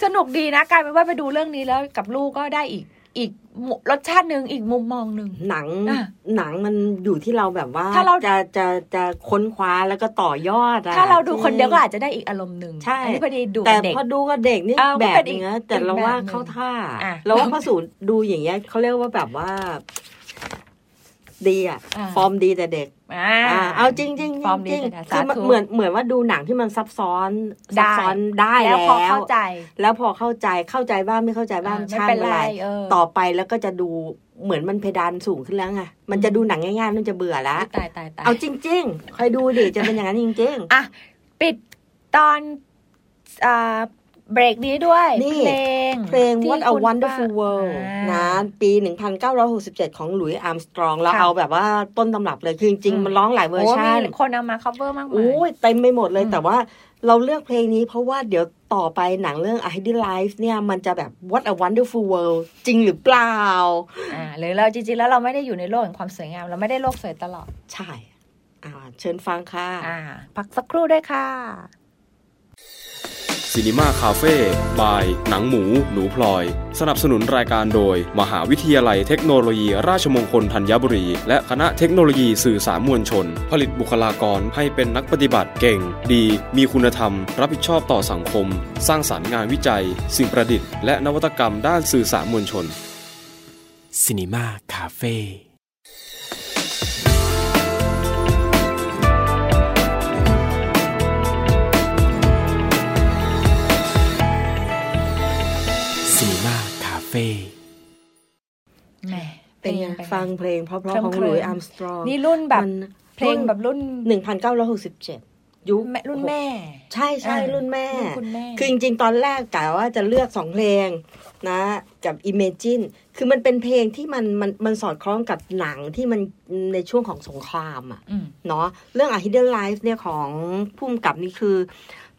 สนุกดีนะกลายเป็นว่าไปดูเรื่องนี้แล้วกับลูกก็ได้อีก อีกมุรสชาติหนึ่งอีกมุมมองหนึ่งหนังอะหนังมันอยู่ที่เราแบบว่าถ้าเราจะจะจะค้นคว้าแล้วก็ต่อยอดอะถ้าเราดูคนเดียวก็อาจจะได้อีกอารมณ์หนึ่งใช่อันนี้พอดีดูแต่เด็กพอดูกับเด็กนี่เออก็แบเป็บนอีกเนี้ยแต่อีกเราว่าแบบหนึ่งเข้าท่าอะเราว่าพระสูตรดูอย่างเงี้ยเขาเรียกว่าแบบว่า ดีอะอ่าฟอร์มดีแต่เด็กอ่าอ่าเอาจริงจริงฟอร์มดีจริงแต่คือมันสาธุเหมือนเหมือนว่าดูหนังที่มันซับซ้อนซับซ้อนได้แล้แล้ววพอเข้าใจ แล้วพอเข้าใจเข้าใจบ้างไม่เข้าใจบ้างอ่าไม่ช่างเป็นไม่ไรไรเออต่อไปแล้วก็จะดูเหมือนมันเพดานสูงขึ้นแล้วไงมันจะดูหนังง่ายๆมันจะเบื่อแล้วตายตายตายเอาจริงๆคอยดูดิจะเป็นอย่างนั้นจริงอะปิดตอนอ่า เบรกนี้ด้วยนี่เพลงๆเพลงที่ What a คุณ Wonderful ป้า World อ่านะปี 1967 ของหลุยส์อาร์มสตรอง เราค่ะเอาแบบว่าต้นตำรับเลย คือจริงอืมๆมันร้องหลายเวอร์โอ้ชัมีนคนเอามา cover มากมายโอ้ยเต็มไปหมดเลยอืมแต่ว่าเราเลือกเพลงนี้เพราะว่าเดี๋ยวต่อไปหนังเรื่อง I Did Life เนี่ย มันจะแบบ What a Wonderful World จริงหรือเปล่า อ่าหรือเราจริง ๆ แล้วเราไม่ได้อยู่ในโลกแห่งความสวยงาม เราไม่ได้โลกสวยตลอด ใช่ อ่า เชิญฟังค่ะ อ่า พักสักครู่ด้วยค่ะ ซีนีมาคาเฟ่บาย หนังหมู หนูพลอย สนับสนุนรายการโดย มหาวิทยาลัยเทคโนโลยี ราชมงคลธัญบุรี และคณะเทคโนโลยีสื่อสารมวลชน ผลิตบุคลากรให้เป็นนักปฏิบัติเก่ง ดี มีคุณธรรม รับผิดชอบต่อสังคม สร้างสารรค์งานวิจัย สิ่งประดิษฐ์และนวัตกรรมด้านสื่อสารมวลชนซีนีมาคาเฟ่ เฟ่แหมเป็นไงพลฟังเพลงเพราะๆเคลิ้มของเคลิ้มลุยส์อาร์มสตรอง นี่รุ่นแบบมันเพลงแบบรุ่นหนึ่งพันเก้าร้อยหกสิบเจ็ดยุคแม่รุ่นแม่ ใช่ใช่อ่ารุ่นแม่รุ่นคุณแม่ คือจริง ๆ ตอนแรกกะว่าจะเลือกสองเพลงนะ กับ Imagine คือมันเป็นเพลงที่มันมันมันสอดคล้องกับหนังที่มันในช่วงของสงครามอะอืมเนาะเรื่อง A Hidden Life เนี่ยของผู้กำกับนี่คือ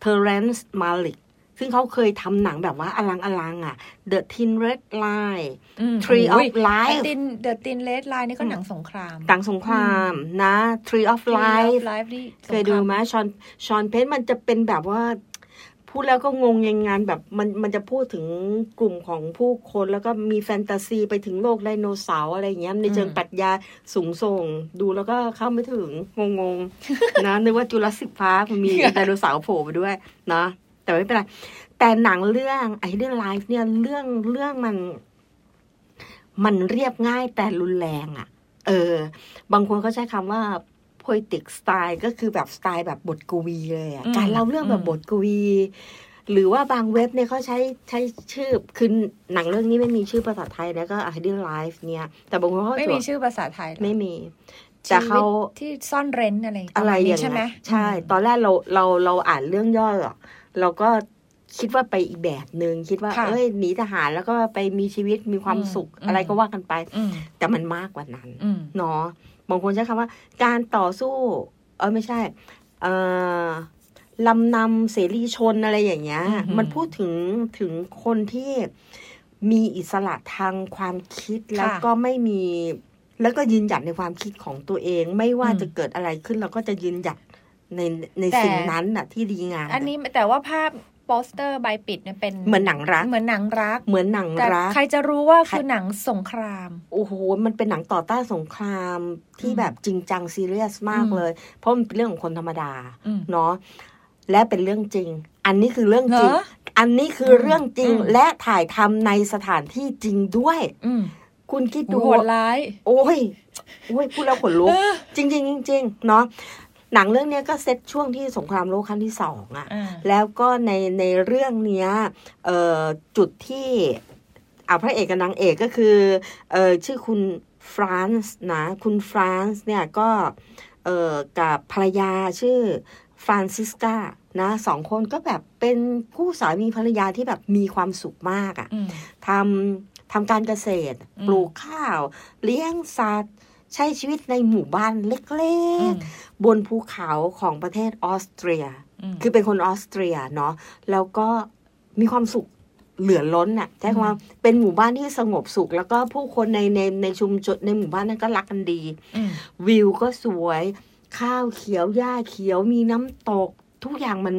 Terrence Malick ซึ่งเขาเคยทำหนังแบบว่าอลังอลังๆอะ The Thin Red Line อืม Tree of อุ๊ย Life Thin The Thin Red Line นี่ก็หนังสงครามต่างสงครามนะ Tree of Life ไลฟ์นี่เคยดูไหมฌอนฌอนเพนน์มันจะเป็นแบบว่าพูดแล้วก็งงยังงานแบบมันมันจะพูดถึงกลุ่มของผู้คนแล้วก็มีแฟนตาซีไปถึงโลกไดโนเสาร์อะไรอย่างเงี้ยในเชิงปรัชญาสูงส่ง ดูแล้วก็เข้าไม่ถึงงงๆนะนึกว่าจุลศิษย์พาร์คมันมีไดโนเสาร์โผล่ไปด้วยนะ แต่ไม่เป็นไร แต่หนังเรื่องไอเดนไลฟ์เนี่ยเรื่องเรื่องมัน มันเรียบง่ายแต่รุนแรงอะ่ะ เออ บางคนเขาใช้คำว่า poetic style ก็คือแบบสไตล์แบบบทกวีเลยอะอืมการเล่าเรื่องแบบอืมบทกวี หรือว่าบางเว็บเนี่ยเขาใช้ใช้ชื่อ คือหนังเรื่องนี้ไม่มีชื่อภาษาไทยนะก็ I Did Life เนี่ย แต่บางคนเขาไม่จะมีชื่อภาษาไทยเหรอไม่มีแต่เขาชีวิตที่ซ่อนเร้นอะไรอะไรอย่างใช่ไหมเงี้ยใช่ ตอนแรกเราเราเราอ่านเรื่องย่ออะ เราก็คิดว่าไปอีกแบบหนึ่งคิดว่าค่ะเอ้ยหนีทหารแล้วก็ไปมีชีวิตมีความอืมสุขอืมอะไรก็ว่ากันไปอืมแต่มันมากกว่านั้นอืมเนาะบางคนใช้คำว่า การต่อสู้ เออไม่ใช่เออลำนำเสรีชนอะไรอย่างเงี้ยอือหือมันพูดถึงถึงคนที่มีอิสระทางความคิดแล้วก็ไม่มี แล้วก็ยืนหยัดในความคิดของตัวเอง ไม่ว่าจะเกิดอะไรขึ้นเราก็จะยืนหยัด ในในสิ่งนั้นน่ะที่ดีงามอันนี้แต่ว่าภาพโปสเตอร์ใบปิดเนี่ยเป็นเหมือนหนังรัก เหมือนหนังรัก เหมือนหนังแต่รัก ใครจะรู้ว่าคือหนังสงคราม โอ้โห มันเป็นหนังต่อต้านสงครามที่อืมแบบจริงจังซีเรียสมากอืมเลย เพราะมันเป็นเรื่องของคนธรรมดาอืมเนาะและเป็นเรื่องจริง อันนี้คือเรื่องจริงเหรออันนี้คืออมเรื่องจริงอืมและถ่ายทำในสถานที่จริงด้วย อืมคุณคิดดูดูโหดร้าย โอ้ยโอ้ยพูดแล้วขนลุกเออจริงจริงๆจริงๆเนาะ หนังเรื่องเนี้ยก็เซตช่วงที่สงครามโลกครั้งที่สองอะอ่าแล้วก็ในในเรื่องเนี้ยเอ่อจุดที่อ่าพระเอกกับนางเอกก็คือเอ่อชื่อคุณฟรานซ์นะคุณฟรานซ์เนี่ยก็เอ่อกับภรรยาชื่อฟรานซิสกานะสองคนก็แบบเป็นคู่สามีภรรยาที่แบบมีความสุขมากอะอืมทำทำการเกษตรอืมปลูกข้าว เลี้ยงสัตว์ ใช้ชีวิตในหมู่บ้านเล็อืกมๆบนภูเขาของประเทศออสเตรียมคือเป็นคนออสเตรียเนาะแล้วก็มีความสุขเหลือล้นน่ะใช้คำว่าเป็นหมู่บ้านที่สงบสุข แล้วก็ผู้คนในในในชุมชนในหมู่บ้านนั้นก็รักกันดีอืมวิวก็สวย ข้าวเขียวหญ้าเขียวมีน้ำตก ทุกอย่างมัน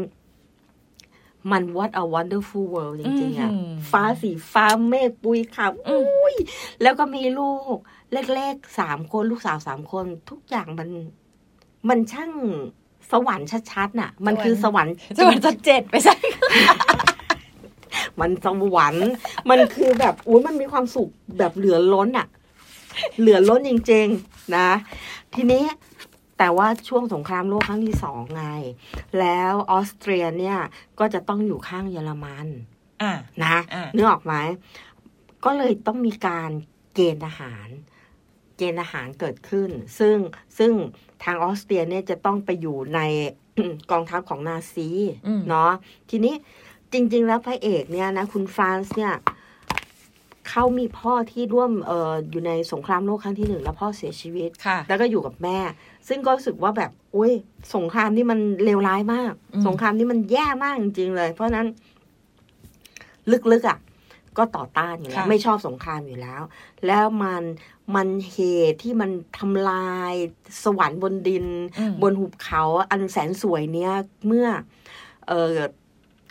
มัน what a wonderful world จริงๆอะอืมฟ้าสีฟ้าเมฆปุยขาวอืมอุ้ยแล้วก็มีลูกเล็กๆสามคนลูกสาวสามคน ทุกอย่างมัน มันช่างสวรรค์ชัดๆน่ะ มันคือสวรรค์สวรรค์ชั้นเจ็ดไปใช่มันสวรรค์มันคือแบบอุ้ยมันมีความสุขแบบเหลือล้นอะเหลือล้นจริงๆนะ ทีนี้ แต่ว่าช่วงสงครามโลกครั้งที่สองไง แล้วออสเตรียเนี่ยก็จะต้องอยู่ข้างเยอรมันอ่านะอ่านึกออกไหมก็เลยต้องมีการเกณฑ์ทหารเกณฑ์ทหารเกิดขึ้น ซึ่งซึ่งทางออสเตรียเนี่ยจะต้องไปอยู่ในกองทัพของนาซีอืมเนาะทีนี้จริง ๆ แล้วพระเอกเนี่ยนะคุณฟรานซ์เนี่ยเขามีพ่อที่ร่วมเอ่ออยู่ในสงครามโลกครั้งที่หนึ่งแล้วพ่อเสียชีวิตค่ะแล้วก็อยู่กับแม่ ซึ่งก็รู้สึกว่าแบบโอ้ยสงครามนี่มันเลวร้ายมากอืมสงครามนี่มันแย่มากจริงๆเลย เพราะฉะนั้น ลึกๆอะ ก็ต่อต้านอยู่แล้วค่ะไม่ชอบสงครามอยู่แล้ว แล้วมันมันเหตุที่มันทำลายสวรรค์บนดินอืมบนหุบเขาอันแสนสวยเนี้ยเมื่อ เออ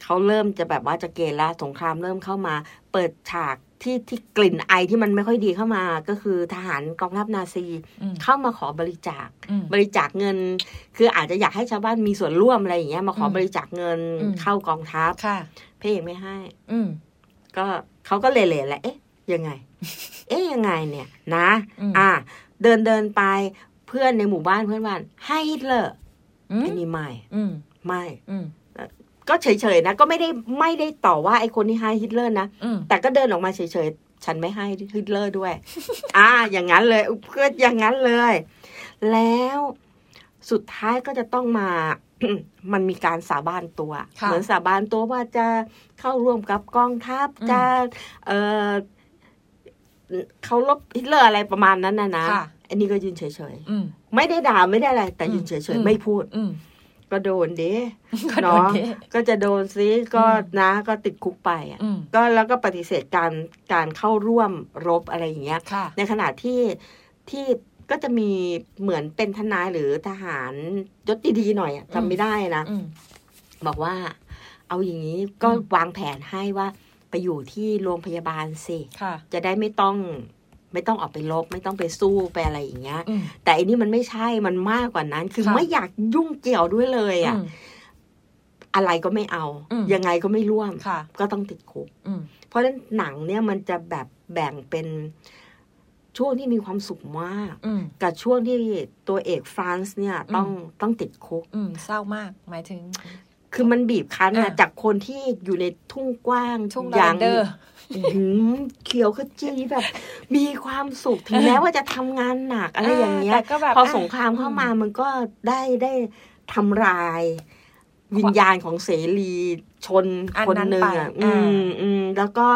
เขาเริ่มจะแบบว่าจะเกณฑ์ละสงครามเริ่มเข้ามา เปิดฉาก ที่ที่กลิ่นไอที่มันไม่ค่อยดีเข้ามา ก็คือทหารกองทัพนาซีอืมเข้ามาขอบริจาคอืมบริจาคเงิน คืออาจจะอยากให้ชาวบ้านมีส่วนร่วมอะไรอย่างเงี้ยมาขออืมบริจาคเงินอืมเข้ากองทัพค่ะพระเอกไม่ให้ อืมก็เขาก็เละๆแหละเอ๊ะ ยังไง เอ๊ะยังไงเนี่ย นะอืมอ่า เดินเดินไปเพื่อนในหมู่บ้านเพื่อนบ้านHeil Hitler อืมอันนี้ไม่อืมไม่อืม ก็เฉยๆนะ ก็ไม่ได้ไม่ได้ต่อว่าไอ้คนที่ Heil Hitler นะอืมแต่ก็เดินออกมาเฉยๆ ฉันไม่ Heil Hitler ด้วย อ่า อย่างนั้นเลยเพื่ออย่างนั้นเลย แล้วสุดท้ายก็จะต้องมามันมีการสาบานตัวค่ะเหมือนสาบานตัวว่าจะเข้าร่วมกับกองทัพอืมจะเออเขาลบฮิตเลอร์อะไรประมาณนั้นนะนะค่ะอันนี้ก็ยืนเฉยอืมๆไม่ได้ด่าไม่ได้อะไร แต่ยืนเฉอืยมๆไม่พูดอืม ก็โดนเด้ก็โดนเนาะเทก็จะโดนซิก็อืมนะก็ติดคุกไปอะอืมก็แล้วก็ปฏิเสธการการเข้าร่วมรบอะไรอย่างเงี้ยค่ะในขณะที่ที่ก็จะมีเหมือนเป็นทนายหรือทหารยศดีๆหน่อยอะอืมจำไม่ได้นะอืมบอกว่า เอาอย่างนี้ก็อืมวางแผนให้ว่าไปอยู่ที่โรงพยาบาลสิค่ะจะได้ไม่ต้อง ไม่ต้องออกไปรบไม่ต้องไปสู้ไปอะไรอย่างเงี้ยอืมแต่อันนี้มันไม่ใช่มันมากกว่านั้น คือค่ะไม่อยากยุ่งเกี่ยวด้วยเลยอะอืมอะไรก็ไม่เอาอืมยังไงก็ไม่ร่วมค่ะก็ต้องติดคุกอืมเพราะฉะนั้นหนังเนี่ยมันจะแบบแบ่งเป็นช่วงที่มีความสุขมากอืมกับช่วงที่ตัวเอกฟรานซ์เนี่ยต้องต้องติดคุกอืมเศร้ามากหมายถึง คือมันบีบคั้นอะอะจากคนที่อยู่ในทุ่งกว้างทุ่งอย่าลา เวนเดอร์อื้อหือเขียวขจีแบบ มีความสุขถึงแม้ว่าจะทำงานหนักอะไรอย่างเงี้ยแต่ก็แบบพอสงครามเข้ามามันก็ได้ได้ทำลาย วิญญาณของเสรีชนอันคนนั้นหนึ่งไปอะอ่าอืมอืมแล้วก็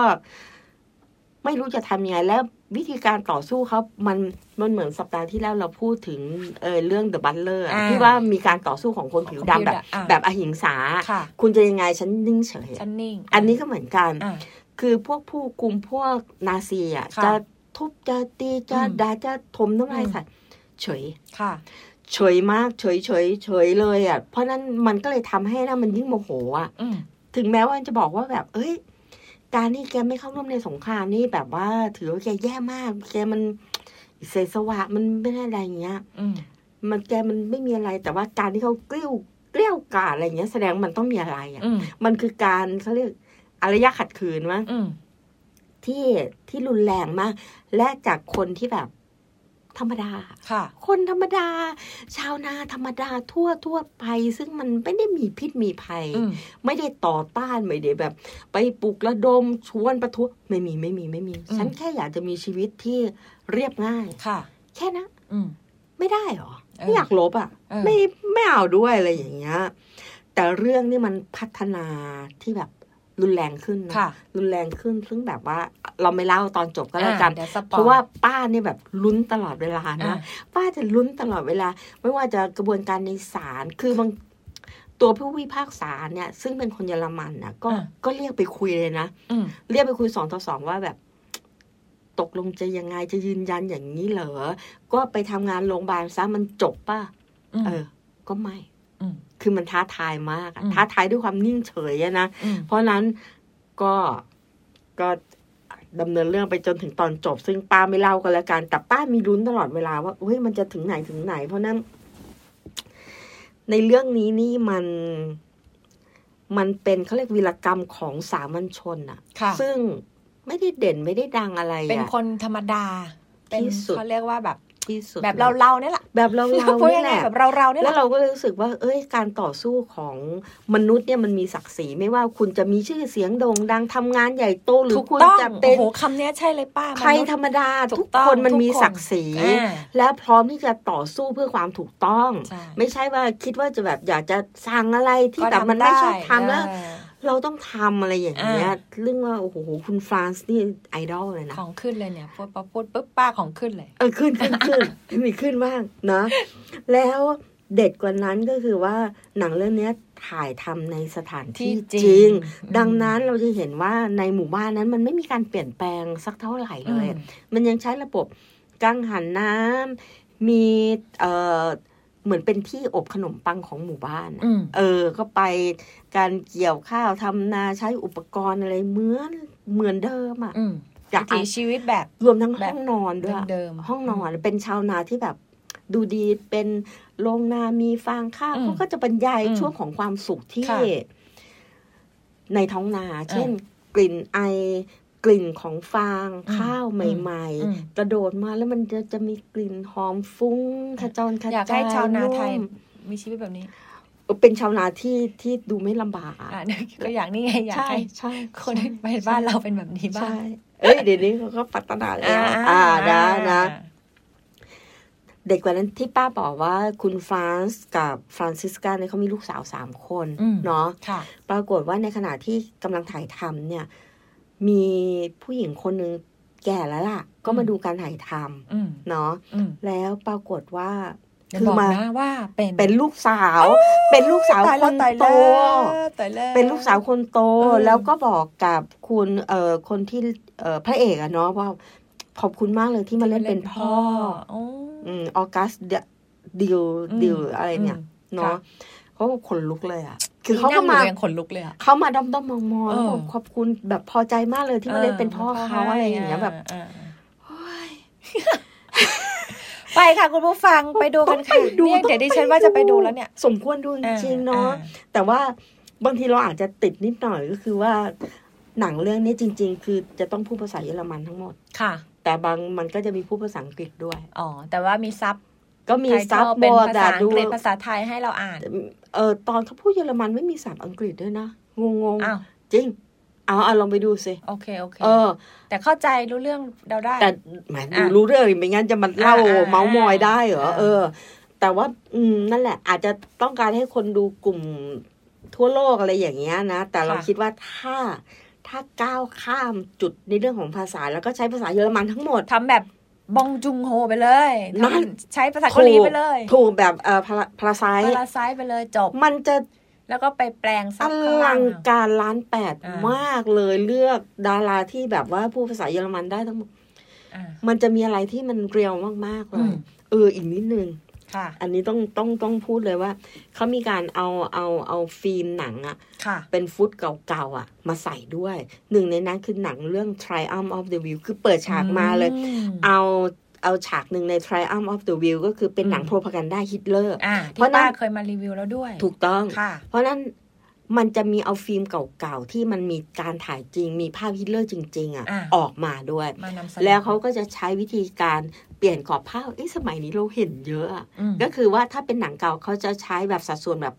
ไม่รู้จะทำยังไงแล้ววิธีการต่อสู้เขามันมันเหมือนสัปดาห์ที่แล้วเราพูดถึงเออเรื่อง The Butler อะอ่าที่ว่ามีการต่อสู้ของคนผิวดำแบบอ่าแบบอหิงสาค่ะคุณจะยังไงฉันนิ่งเฉยอะฉันนิ่งอันนี้ก็เหมือนกันอ่า คือพวกผู้คุมพวกนาซีอะค่ะจะทุบจะตีจะอืมด่าจะถมน้ำลายอืมใส่เฉยค่ะ เฉยมากเฉยเฉยเฉยเลยอะเพราะนั้นมันก็เลยทำให้นะมันยิ่งโมโหอะอืมถึงแม้ว่าจะบอกว่าแบบ เอ้ย การที่แกไม่เข้าร่วมในสงครามนี่แบบว่า ถือว่าแกแย่มากแกมันเสสวะมันไม่ได้อะไรอย่างเงี้ยอืมมันแกมันไม่มีอะไร แต่ว่าการที่เขากลิ้วเกลี้ยวกล่อมอะไรอย่างเงี้ย แสดงว่ามันต้องมีอะไรอะอืมมันคือการเขาเรียก อารยะขัดขืนมั้งอืมที่ที่รุนแรงมาก และจากคนที่แบบธรรมดาค่ะ คนธรรมดา ชาวนาธรรมดาทั่วทั่วไป ซึ่งมันไม่ได้มีพิษมีภัยอืมไม่ได้ต่อต้านไม่ได้แบบ ไปปลุกระดมชวนประท้วงไม่มีไม่มีไม่มีอืมฉันแค่อยากจะมีชีวิตที่เรียบง่ายค่ะ แค่นั้นอืมไม่ได้หรอเออไม่อยากลบอะเออไม่ไม่เอาด้วยอะไรอย่างเงี้ยแต่เรื่องนี่มันพัฒนาที่แบบ รุนแรงขึ้นนะค่ะรุนแรงขึ้นซึ่งแบบว่าเราไม่เล่าตอนจบก็แล้วกันอะเดี๋ยวสปอยเพราะว่าป้าเนี่ยแบบลุ้นตลอดเวลาอะนะ ป้าจะลุ้นตลอดเวลา ไม่ว่าจะกระบวนการในศาลคือบางตัวผู้พิพากษาเนี่ย ซึ่งเป็นคนเยอรมันนะก็ก็เรียกไปคุยเลยนะอืมเรียกไปคุยสองต่อสองว่าแบบตกลงจะยังไงจะยืนยันอย่างนี้เหรอ ก็ไปทำงานโรงพยาบาลซะมันจบป่ะอืมเออ ก็ไม่อืม คือมันท้าทายมากอะอืมท้าทายด้วยความนิ่งเฉยอะนะอืมเพราะฉะนั้นก็ก็ดำเนินเรื่องไปจนถึงตอนจบ ซึ่งป้าไม่เล่ากันแล้วกันแต่ป้ามีลุ้นตลอดเวลาว่าเฮ้ยมันจะถึงไหนถึงไหน เพราะฉะนั้น ในเรื่องนี้นี่มันมันเป็นเขาเรียกวีรกรรมของสามัญชนอะค่ะซึ่งไม่ได้เด่นไม่ได้ดังอะไรอะเป็นคนธรรมดา เป็นที่สุดเขาเรียกว่าแบบ ที่สุดแบบเราเราๆเนี่ยแหละแบบเราเราพูดนี่ยังแหไงละแบบเราเราๆเนี่ยแหแล้วละเราก็เลยรู้สึกว่า เอ้ยการต่อสู้ของมนุษย์เนี่ยมันมีศักดิ์ศรีไม่ว่าคุณจะมีชื่อเสียงโด่งดังทำงานใหญ่โตหรือถูกคุณต้องจะโอ้เป็นโหคำเนี้ยใช่เลยป้าใครมนุษย์ธรรมดาถูทุกกต้องคนมันทุกมีคนศักดิ์ศรีอ่าและพร้อมที่จะต่อสู้เพื่อความถูกต้องใช่ไม่ใช่ว่าคิดว่าจะแบบอยากจะสั่งอะไรที่ก็แบบมันไม่ชอบด้ทำแล้ว เออเราต้องทำอะไรอย่างเงี้ยอ่าเรื่องว่าโอ้โหคุณฟรานซ์นี่ไอดอลเลยนะของขึ้นเลยเนี่ยพูดพอพูดปุ๊บป้าของขึ้นเลย เออขึ้นขึ้นขึ้นมีขึ้นบ้างนะแล้วเด็ดกว่านั้นก็คือว่าหนังเรื่องเนี้ยถ่ายทำในสถานที่ที่จริงจริงอืมดังนั้นเราจะเห็นว่าในหมู่บ้านนั้นมันไม่มีการเปลี่ยนแปลงสักเท่าไหร่เลยอืมมันยังใช้ระบบกังหันน้ำมีเอ่อ เหมือนเป็นที่อบขนมปังของหมู่บ้านอะอืมเออ ก็ไปการเกี่ยวข้าวทำนาใช้อุปกรณ์อะไรเหมือนเหมือนเดิมอะอืมอยากวิถีชีวิตแบบรวมทั้งแบบห้องนอนด้วยเดิมๆห้องนอนเป็นชาวนาที่แบบดูดีเป็นโรงนามีฟางข้าวอืมเขาก็จะบรรยายอืมช่วงของความสุขที่ค่ะในท้องนา เช่น กลิ่นไอ กลิ่นของฟางอืมข้าวใหม่อืมๆกระโดดมาแล้วมันจะจะมีกลิ่นหอมฟุ้งขจรขจายอยากให้ชาวนาไทยนุ่มมีชีวิตแบบนี้เออเป็นชาวนาที่ที่ดูไม่ลำบากอะอะก็อยากนี่ไงอยากใช่ให้ใช่คนใช่ไปบ้านเราเป็นแบบนี้บ้างใช่เอ้ยเดี๋ยวนี้เขาก็พัฒนาแล้วอ่านะนะเด็กกว่านั้นที่ป้าบอกว่าคุณฟรานซ์กับฟรานซิสกาเนี่ยเขามีลูกสาวสามคนอืมเนาะค่ะปรากฏว่าในขณะที่กำลังถ่ายทำเนี่ย มีผู้หญิงคนหนึ่งแก่แล้วล่ะ ก็มาอืมดูการถ่ายทอืมำเนาะอืมแล้วปรากฏว่าอย่าคือบอกมานะว่าเป็นเป็นลูกสาว เป็นลูกสาวตายคแล้วนตายโตแล้วตายแล้วเป็นลูกสาวคนโตเออแล้วก็บอกกับคุณเอ่อคนที่เอ่อพระเอกอะเนาะว่าขอบคุณมากเลยที่มาเล่นเป็นพ่อโอ้อืมออกัสดิวอืมดิวอะไรเนี่ยอืมเนาะค่ะเขาก็ขนลุกเลยอะ คือเขาก็นั่งมาอยู่ยังขนลุกเลยอะเขามาด้อมด้อมมองมองเออแล้วบอกขอบคุณแบบพอใจมากเลยที่มาเล่นเป็นพ่อเขาอะไรอย่างเงี้ยแบบอ่าโอ้ยไปค่ะคุณผู้ฟังไปดูกันค่ะต้องไปดูเนี่ยเดี๋ยวดิฉันว่าจะไปดูแล้วเนี่ย สมควรดูจริงๆเนาะอ่แต่ว่าบางทีเราอาจจะติดนิดหน่อยก็คือว่า หนังเรื่องนี้จริง ๆ คือจะต้องพูดภาษาเยอรมันทั้งหมดค่ะ แต่บางมันก็จะมีพูดภาษาอังกฤษด้วยอ๋อแต่ว่ามีซับ ก็มีไทซับเทิลโบเป็นภาแต่ษาอังดูกฤษภาษาไทยให้เราอ่าน เออตอนเขาพูดเยอรมันไม่มีศัพท์อังกฤษด้วยนะ งงอ้าวๆจริงเอาเอาลองไปดูสิ โอเค โอเค เออ แต่เข้าใจรู้เรื่องเราได้ แต่แหมดูอะรู้เรื่องไม่งั้นจะมาเล่าอ่าอ่าเมาส์มอยได้เหรออ่าเออ แต่ว่า อืม นั่นแหละ อาจจะต้องการให้คนดูกลุ่มทั่วโลกอะไรอย่างเงี้ยนะ แต่เราคิดว่าถ้าถ้าก้าวข้ามจุดในเรื่องของภาษาแล้วก็ใช้ภาษาเยอรมันทั้งหมดทำแบบ บองจุงโฮไปเลยนั่นทำใช้ภาษาเกาหลีไปเลย ถูกแบบเอ่อพลาพลาไซพาราไซต์ไปเลยจบ มันจะแล้วก็ไปแปลงซัอบข้างลัล่างงเอาการล้านแปดอ่ามมากเลยเลือกดาราที่แบบว่าพูดภาษาเยอรมันได้ทั้งหมดอ่ามันจะมีอะไรที่มันเรียวมากๆเลอืยมเอออีกนิดนึงค่ะ อันนี้ต้องต้องต้องพูดเลยว่า เขามีการเอาเอาเอาฟิล์มหนังอะค่ะเป็น footage เก่าๆอะมาใส่ด้วย หนึ่งในนั้นคือหนังเรื่อง Triumph of the Will คือเปิดฉากมาเลยอืมเอาเอาฉากหนึ่งใน Triumph of the Will ก็คือเป็นหนังอืม propaganda ฮิตเลอร์อ่าที่ป้าเคยมารีวิวแล้วด้วย ถูกต้องค่ะเพราะฉะนั้นมันจะมีเอาฟิล์มเก่าๆ ที่มันมีการถ่ายจริงมีภาพฮิตเลอร์จริง ๆ อะอะออกมาด้วยมานำเสนอแล้วเขาก็จะใช้วิธีการ เปลี่ยนขอบภาพเอ้สมัยนี้เราเห็นเยอะอะอืมก็คือว่าถ้าเป็นหนังเก่าเขาจะใช้แบบสัดส่วนแบบ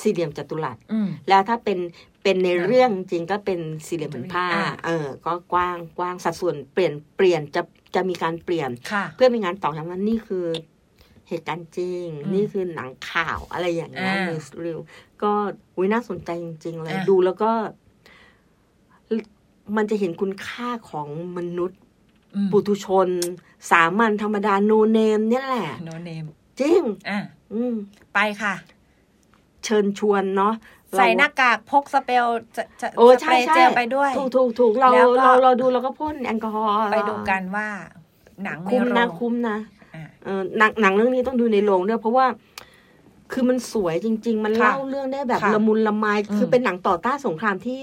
สี่เหลี่ยมจัตุรัสอืมแล้วถ้าเป็นเป็นในอ่าเรื่องจริงก็เป็นสี่เหลี่ยมผืนผ้าอ่าเออ ก็กว้างกว้างสัดส่วนเปลี่ยนเปลี่ยนจะจะมีการเปลี่ยนค่ะเพื่อมีงานต่อจากว่านี่คือเหตุการณ์จริงอืมนี่คือหนังข่าวอะไรอย่างเงี้ยอ่านิวส์รีวก็อุ้ยน่าสนใจจริง ๆ เลยอะดูแล้วก็ มันจะเห็นคุณค่าของมนุษย์อืม ปุถุชน สามัญธรรมดาโนเนมเนี่ยแหละ โนเนม จริง อะอืมไปค่ะ เชิญชวนเนาะใส่หน้ากากพกสเปรย์จะจะโอ้สใช่เปรย์ใช่เจลไปด้วย ถูกถูกถูกเราแล้วก็เราเราดูเราก็พ่นแอลกอฮอล์ไปดูกันว่า หนังในคุ้มโรนะงคุ้มนะอะเออหนังหนังเรื่องนี้ต้องดูในโรงด้วยเพราะว่า คือมันสวยจริง ๆ มันค่ะเล่าเรื่องได้แบบค่ะละมุนละไมอืมคือเป็นหนังต่อต้านสงครามที่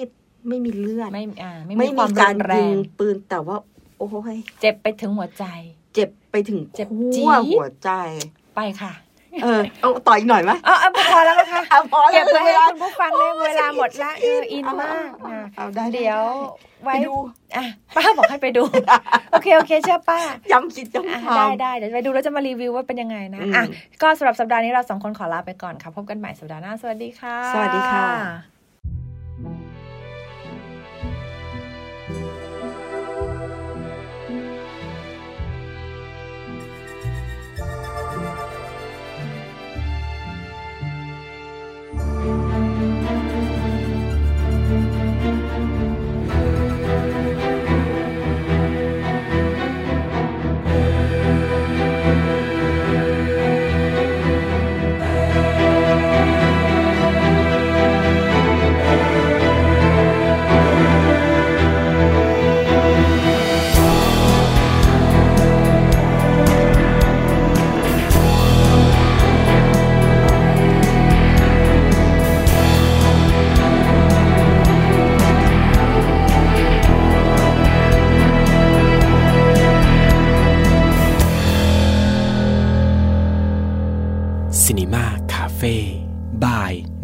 ไม่มีเลือด ไม่อ่าไม่ไม่มีคมีวามรุการนแรยิงงปืนแต่ว่าโอ้ยเจ็บไปถึงหัวใจ เจ็บไปถึงเจ็บขั้จี๊วดหัวใจ ไปค่ะ เออเอาต่ออีกหน่อยไหมเออเอาพอแล้วนะคะเอาพอแล้วเก็บไว้ให้วลาคุณผู้ฟังได้เวลาหมดละเอออินเอามากเอานะเอาได้ได้เดี๋ยวไปไว้ดูอะป้าบอกให้ไปดู โอเค โอเค เชื่อป้า ย้ำคิดอะย้ำทได้ได้เดี๋ยวไปดูแล้วจะมารีวิวว่าเป็นยังไงนะอืมอะก็สำหรับสัปดาห์นี้เราสองคนขอลาไปก่อนค่ะ พบกันใหม่สัปดาห์หน้า สวัสดีค่ะ สวัสดีค่ะ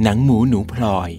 หนังหมูหนูพลอย